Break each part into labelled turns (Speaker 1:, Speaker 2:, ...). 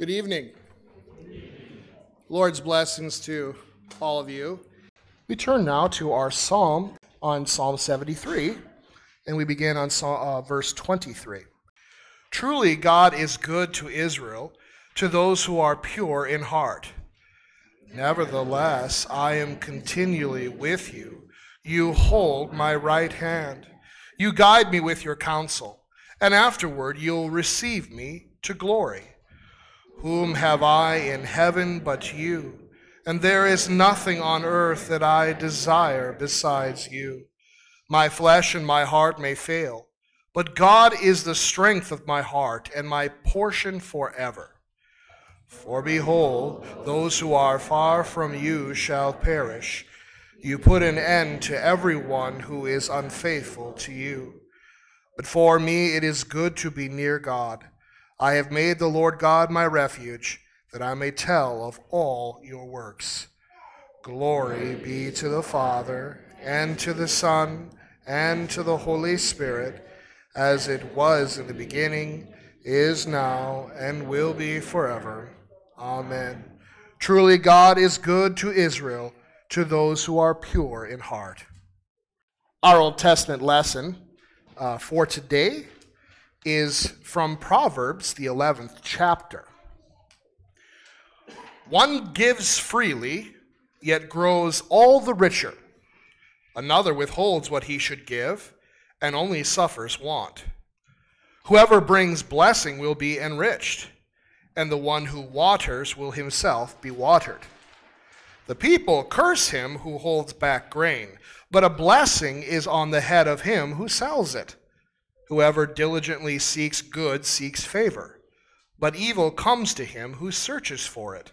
Speaker 1: Good evening. Lord's blessings to all of you. We turn now to our psalm on Psalm 73, and we begin on uh, verse 23. Truly, God is good to Israel, to those who are pure in heart. Nevertheless, I am continually with you. You hold my right hand. You guide me with your counsel, and afterward you'll receive me to glory. Whom have I in heaven but you? And there is nothing on earth that I desire besides you. My flesh and my heart may fail, but God is the strength of my heart and my portion forever. For behold, those who are far from you shall perish. You put an end to everyone who is unfaithful to you. But for me it is good to be near God. I have made the Lord God my refuge, that I may tell of all your works. Glory be to the Father, and to the Son, and to the Holy Spirit, as it was in the beginning, is now, and will be forever. Amen. Truly, God is good to Israel, to those who are pure in heart. Our Old Testament lesson uh, for today is from Proverbs, the 11th chapter. One gives freely, yet grows all the richer. Another withholds what he should give, and only suffers want. Whoever brings blessing will be enriched, and the one who waters will himself be watered. The people curse him who holds back grain, but a blessing is on the head of him who sells it. Whoever diligently seeks good seeks favor, but evil comes to him who searches for it.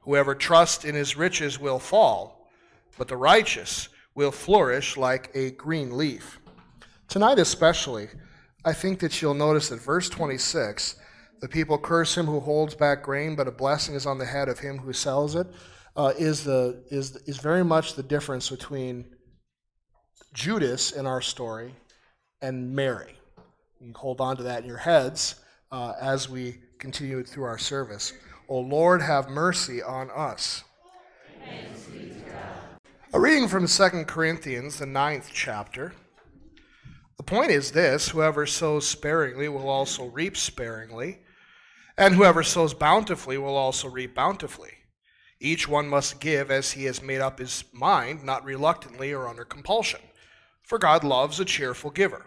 Speaker 1: Whoever trusts in his riches will fall, but the righteous will flourish like a green leaf. Tonight, especially, I think that you'll notice that verse 26 the people curse him who holds back grain, but a blessing is on the head of him who sells it. Uh, is the is is very much the difference between Judas in our story and Mary. You hold on to that in your heads uh, as we continue through our service. O Lord, have mercy on us. A reading from 2 Corinthians, the ninth chapter. The point is this whoever sows sparingly will also reap sparingly, and whoever sows bountifully will also reap bountifully. Each one must give as he has made up his mind, not reluctantly or under compulsion, for God loves a cheerful giver.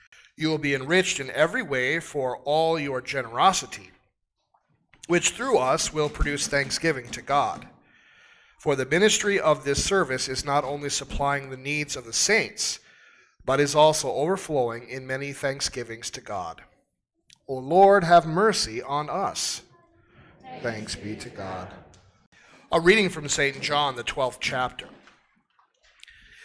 Speaker 1: You will be enriched in every way for all your generosity, which through us will produce thanksgiving to God. For the ministry of this service is not only supplying the needs of the saints, but is also overflowing in many thanksgivings to God. O Lord, have mercy on us. Thanks be to God. A reading from St. John, the 12th chapter.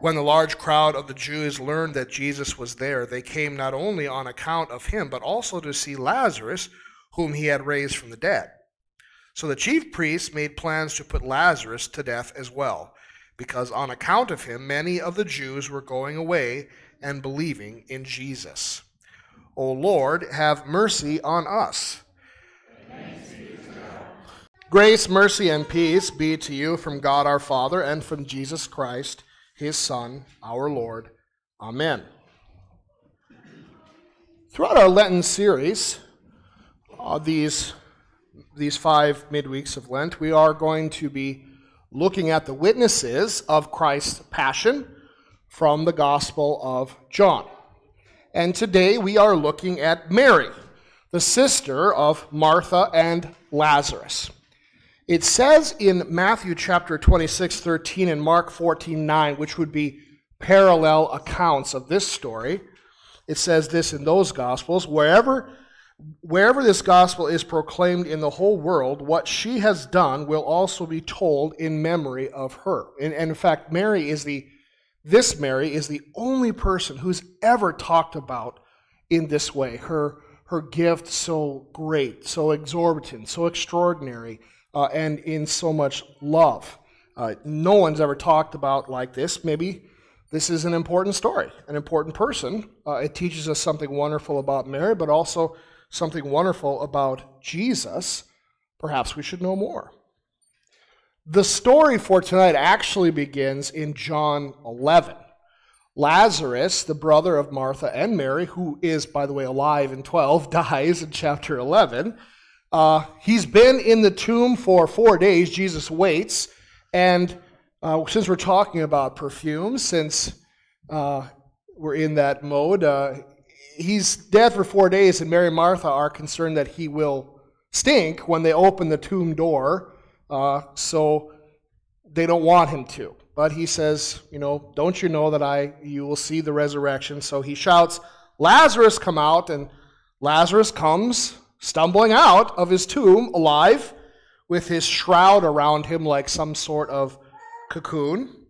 Speaker 1: When the large crowd of the Jews learned that Jesus was there, they came not only on account of him, but also to see Lazarus, whom he had raised from the dead. So the chief priests made plans to put Lazarus to death as well, because on account of him many of the Jews were going away and believing in Jesus. O Lord, have mercy on us. Grace, mercy, and peace be to you from God our Father and from Jesus Christ, his Son, our Lord. Amen. Throughout our Lenten series, uh, these, these five midweeks of Lent, we are going to be looking at the witnesses of Christ's passion from the Gospel of John. And today we are looking at Mary, the sister of Martha and Lazarus. It says in Matthew chapter 26, 13 and Mark 14, 9, which would be parallel accounts of this story, it says this in those Gospels wherever Wherever this gospel is proclaimed in the whole world, what she has done will also be told in memory of her. And, and, in fact, Mary is the, this Mary is the only person who's ever talked about in this way. Her, her gift so great, so exorbitant, so extraordinary, uh, and in so much love. Uh, no one's ever talked about like this. Maybe this is an important story, an important person. Uh, it teaches us something wonderful about Mary, but also something wonderful about Jesus, perhaps we should know more. The story for tonight actually begins in John 11. Lazarus, the brother of Martha and Mary, who is, by the way, alive in 12, dies in chapter 11. Uh, he's been in the tomb for four days. Jesus waits. And uh, since we're talking about perfume, since uh, we're in that mode, uh, he's dead for four days, and Mary and Martha are concerned that he will stink when they open the tomb door. Uh, so they don't want him to. But he says, you know, don't you know that I you will see the resurrection? So he shouts, Lazarus, come out, and Lazarus comes stumbling out of his tomb alive with his shroud around him like some sort of cocoon.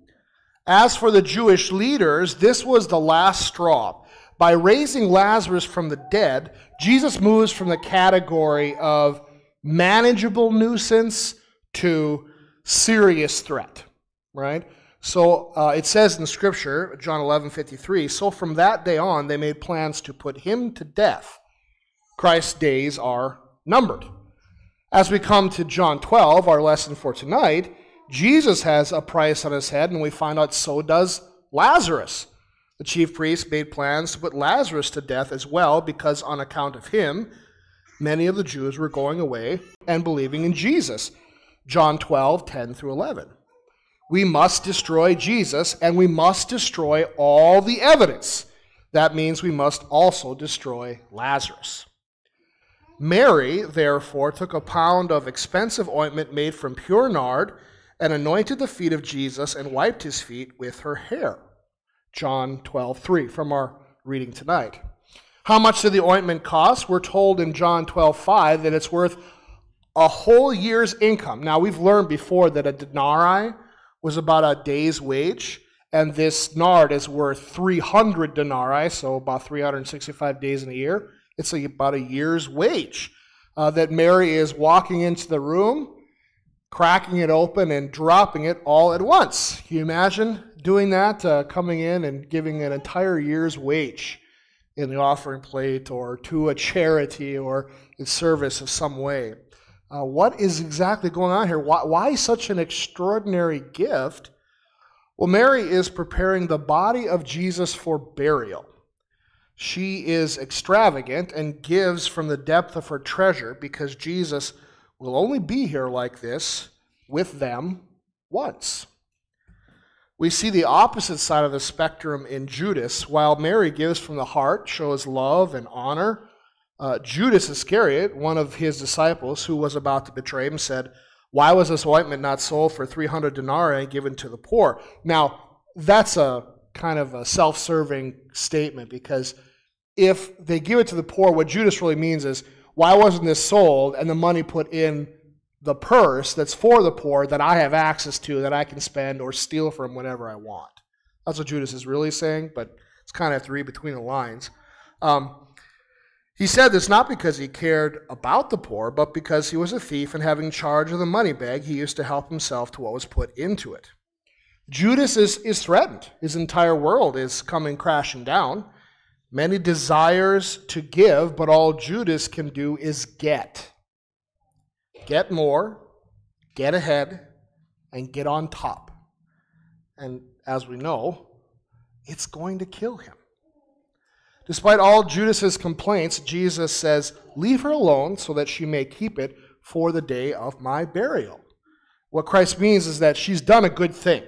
Speaker 1: As for the Jewish leaders, this was the last straw. By raising Lazarus from the dead, Jesus moves from the category of manageable nuisance to serious threat, right? So uh, it says in Scripture, John 11 53, so from that day on, they made plans to put him to death. Christ's days are numbered. As we come to John 12, our lesson for tonight, Jesus has a price on his head, and we find out so does Lazarus. The chief priests made plans to put Lazarus to death as well, because on account of him, many of the Jews were going away and believing in Jesus. John 12, 10 through 11. We must destroy Jesus, and we must destroy all the evidence. That means we must also destroy Lazarus. Mary, therefore, took a pound of expensive ointment made from pure nard and anointed the feet of Jesus and wiped his feet with her hair. John 12, 3 from our reading tonight. How much did the ointment cost? We're told in John 12, 5 that it's worth a whole year's income. Now, we've learned before that a denarii was about a day's wage, and this nard is worth 300 denarii, so about 365 days in a year. It's about a year's wage. Uh, that Mary is walking into the room, cracking it open, and dropping it all at once. Can you imagine doing that, uh, coming in and giving an entire year's wage in the offering plate or to a charity or in service of some way. Uh, what is exactly going on here? Why, why such an extraordinary gift? Well, Mary is preparing the body of Jesus for burial. She is extravagant and gives from the depth of her treasure because Jesus will only be here like this with them once. We see the opposite side of the spectrum in Judas. While Mary gives from the heart, shows love and honor, uh, Judas Iscariot, one of his disciples who was about to betray him, said, Why was this ointment not sold for 300 denarii and given to the poor? Now, that's a kind of a self serving statement because if they give it to the poor, what Judas really means is, Why wasn't this sold and the money put in the purse that's for the poor that I have access to that I can spend or steal from whenever I want. That's what Judas is really saying, but it's kind of read between the lines. Um, he said this not because he cared about the poor, but because he was a thief and having charge of the money bag, he used to help himself to what was put into it. Judas is, is threatened. His entire world is coming crashing down. Mary desires to give, but all Judas can do is get. Get more, get ahead, and get on top. And as we know, it's going to kill him. Despite all Judas's complaints, Jesus says, Leave her alone so that she may keep it for the day of my burial. What Christ means is that she's done a good thing.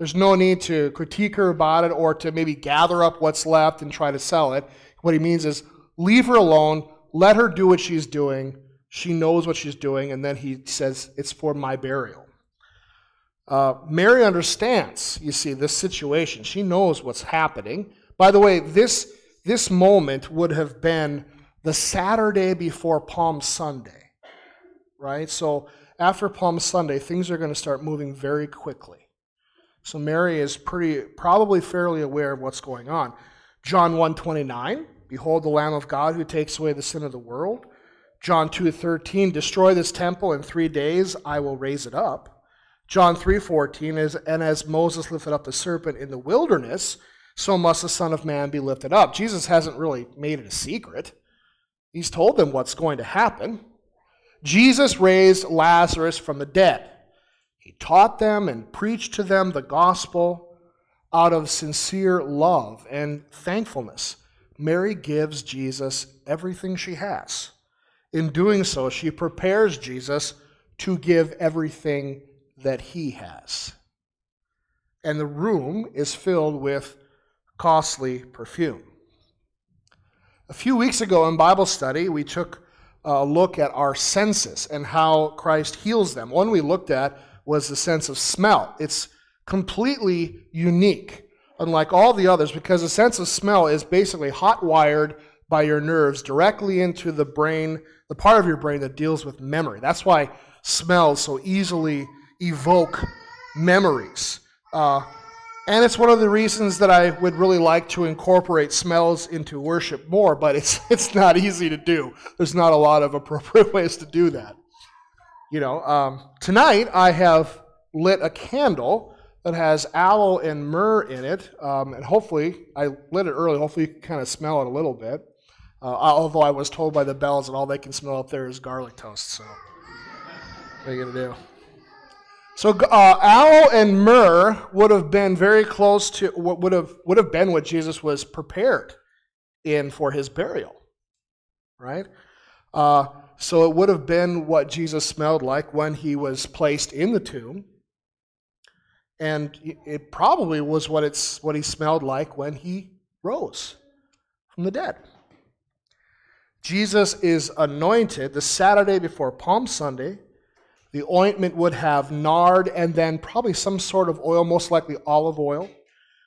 Speaker 1: There's no need to critique her about it or to maybe gather up what's left and try to sell it. What he means is leave her alone, let her do what she's doing. She knows what she's doing, and then he says, It's for my burial. Uh, Mary understands, you see, this situation. She knows what's happening. By the way, this, this moment would have been the Saturday before Palm Sunday, right? So after Palm Sunday, things are going to start moving very quickly. So Mary is pretty, probably fairly aware of what's going on. John 1:29, behold the Lamb of God who takes away the sin of the world. John 2:13, destroy this temple in 3 days I will raise it up. John 3:14 is and as Moses lifted up the serpent in the wilderness, so must the son of man be lifted up. Jesus hasn't really made it a secret. He's told them what's going to happen. Jesus raised Lazarus from the dead. He taught them and preached to them the gospel out of sincere love and thankfulness. Mary gives Jesus everything she has. In doing so, she prepares Jesus to give everything that he has. And the room is filled with costly perfume. A few weeks ago in Bible study, we took a look at our senses and how Christ heals them. One we looked at was the sense of smell. It's completely unique, unlike all the others, because the sense of smell is basically hot wired by your nerves directly into the brain, the part of your brain that deals with memory. That's why smells so easily evoke memories. Uh, and it's one of the reasons that I would really like to incorporate smells into worship more, but it's, it's not easy to do. There's not a lot of appropriate ways to do that. You know, um, tonight I have lit a candle that has aloe and myrrh in it, um, and hopefully, I lit it early, hopefully you can kind of smell it a little bit. Uh, although I was told by the bells that all they can smell up there is garlic toast, so what are you to do? So uh, aloe and myrrh would have been very close to what would have would have been what Jesus was prepared in for his burial, right? Uh, so it would have been what Jesus smelled like when he was placed in the tomb, and it probably was what it's what he smelled like when he rose from the dead. Jesus is anointed the Saturday before Palm Sunday the ointment would have nard and then probably some sort of oil, most likely olive oil,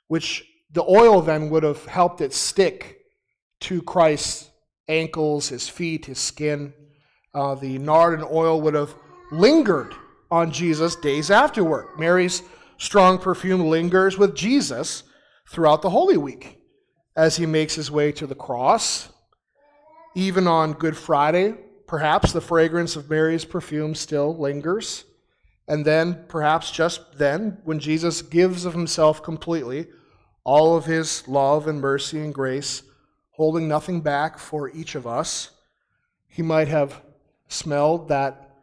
Speaker 1: which the oil then would have helped it stick to Christ's ankles, his feet, his skin. Uh, the nard and oil would have lingered on Jesus days afterward. Mary's strong perfume lingers with Jesus throughout the Holy Week as he makes his way to the cross. Even on Good Friday, Perhaps the fragrance of Mary's perfume still lingers. And then, perhaps just then, when Jesus gives of himself completely, all of his love and mercy and grace, holding nothing back for each of us, he might have smelled that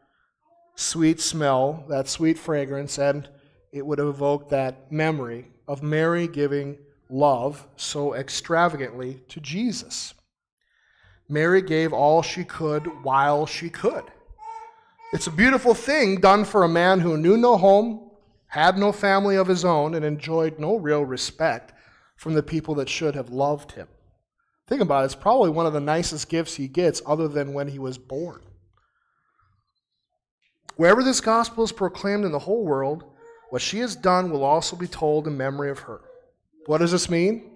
Speaker 1: sweet smell, that sweet fragrance, and it would evoke that memory of Mary giving love so extravagantly to Jesus. Mary gave all she could while she could. It's a beautiful thing done for a man who knew no home, had no family of his own, and enjoyed no real respect from the people that should have loved him. Think about it, it's probably one of the nicest gifts he gets other than when he was born. Wherever this gospel is proclaimed in the whole world, what she has done will also be told in memory of her. What does this mean?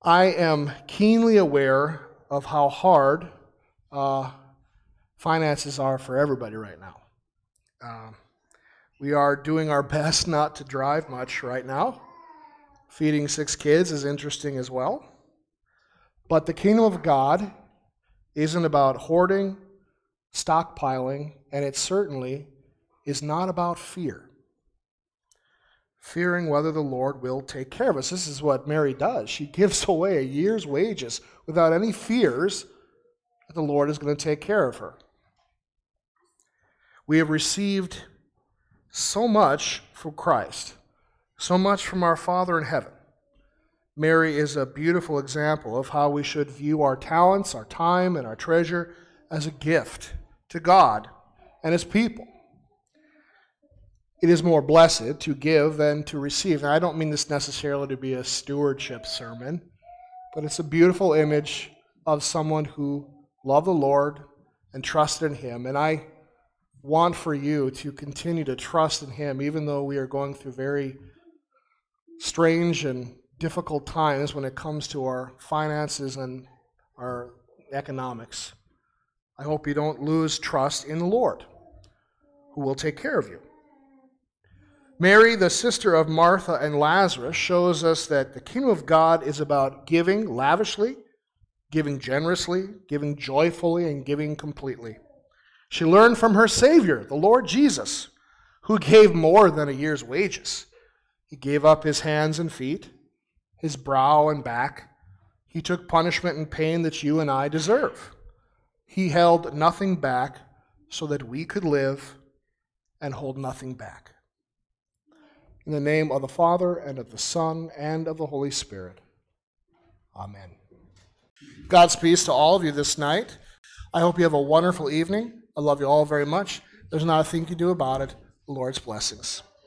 Speaker 1: I am keenly aware of how hard uh, finances are for everybody right now. Um, we are doing our best not to drive much right now. Feeding six kids is interesting as well. But the kingdom of God isn't about hoarding, stockpiling, and it certainly is not about fear. fearing whether the Lord will take care of us. This is what Mary does. She gives away a year's wages without any fears that the Lord is going to take care of her. We have received so much from Christ, so much from our Father in heaven. Mary is a beautiful example of how we should view our talents, our time, and our treasure as a gift to God and His people. It is more blessed to give than to receive. And I don't mean this necessarily to be a stewardship sermon, but it's a beautiful image of someone who loved the Lord and trusted in Him. And I want for you to continue to trust in Him, even though we are going through very strange and difficult times when it comes to our finances and our economics. I hope you don't lose trust in the Lord, who will take care of you. Mary, the sister of Martha and Lazarus, shows us that the kingdom of God is about giving lavishly, giving generously, giving joyfully, and giving completely. She learned from her Savior, the Lord Jesus, who gave more than a year's wages. He gave up his hands and feet, his brow and back. He took punishment and pain that you and I deserve. He held nothing back so that we could live and hold nothing back. In the name of the Father, and of the Son, and of the Holy Spirit. Amen. God's peace to all of you this night. I hope you have a wonderful evening. I love you all very much. There's not a thing you can do about it. The Lord's blessings.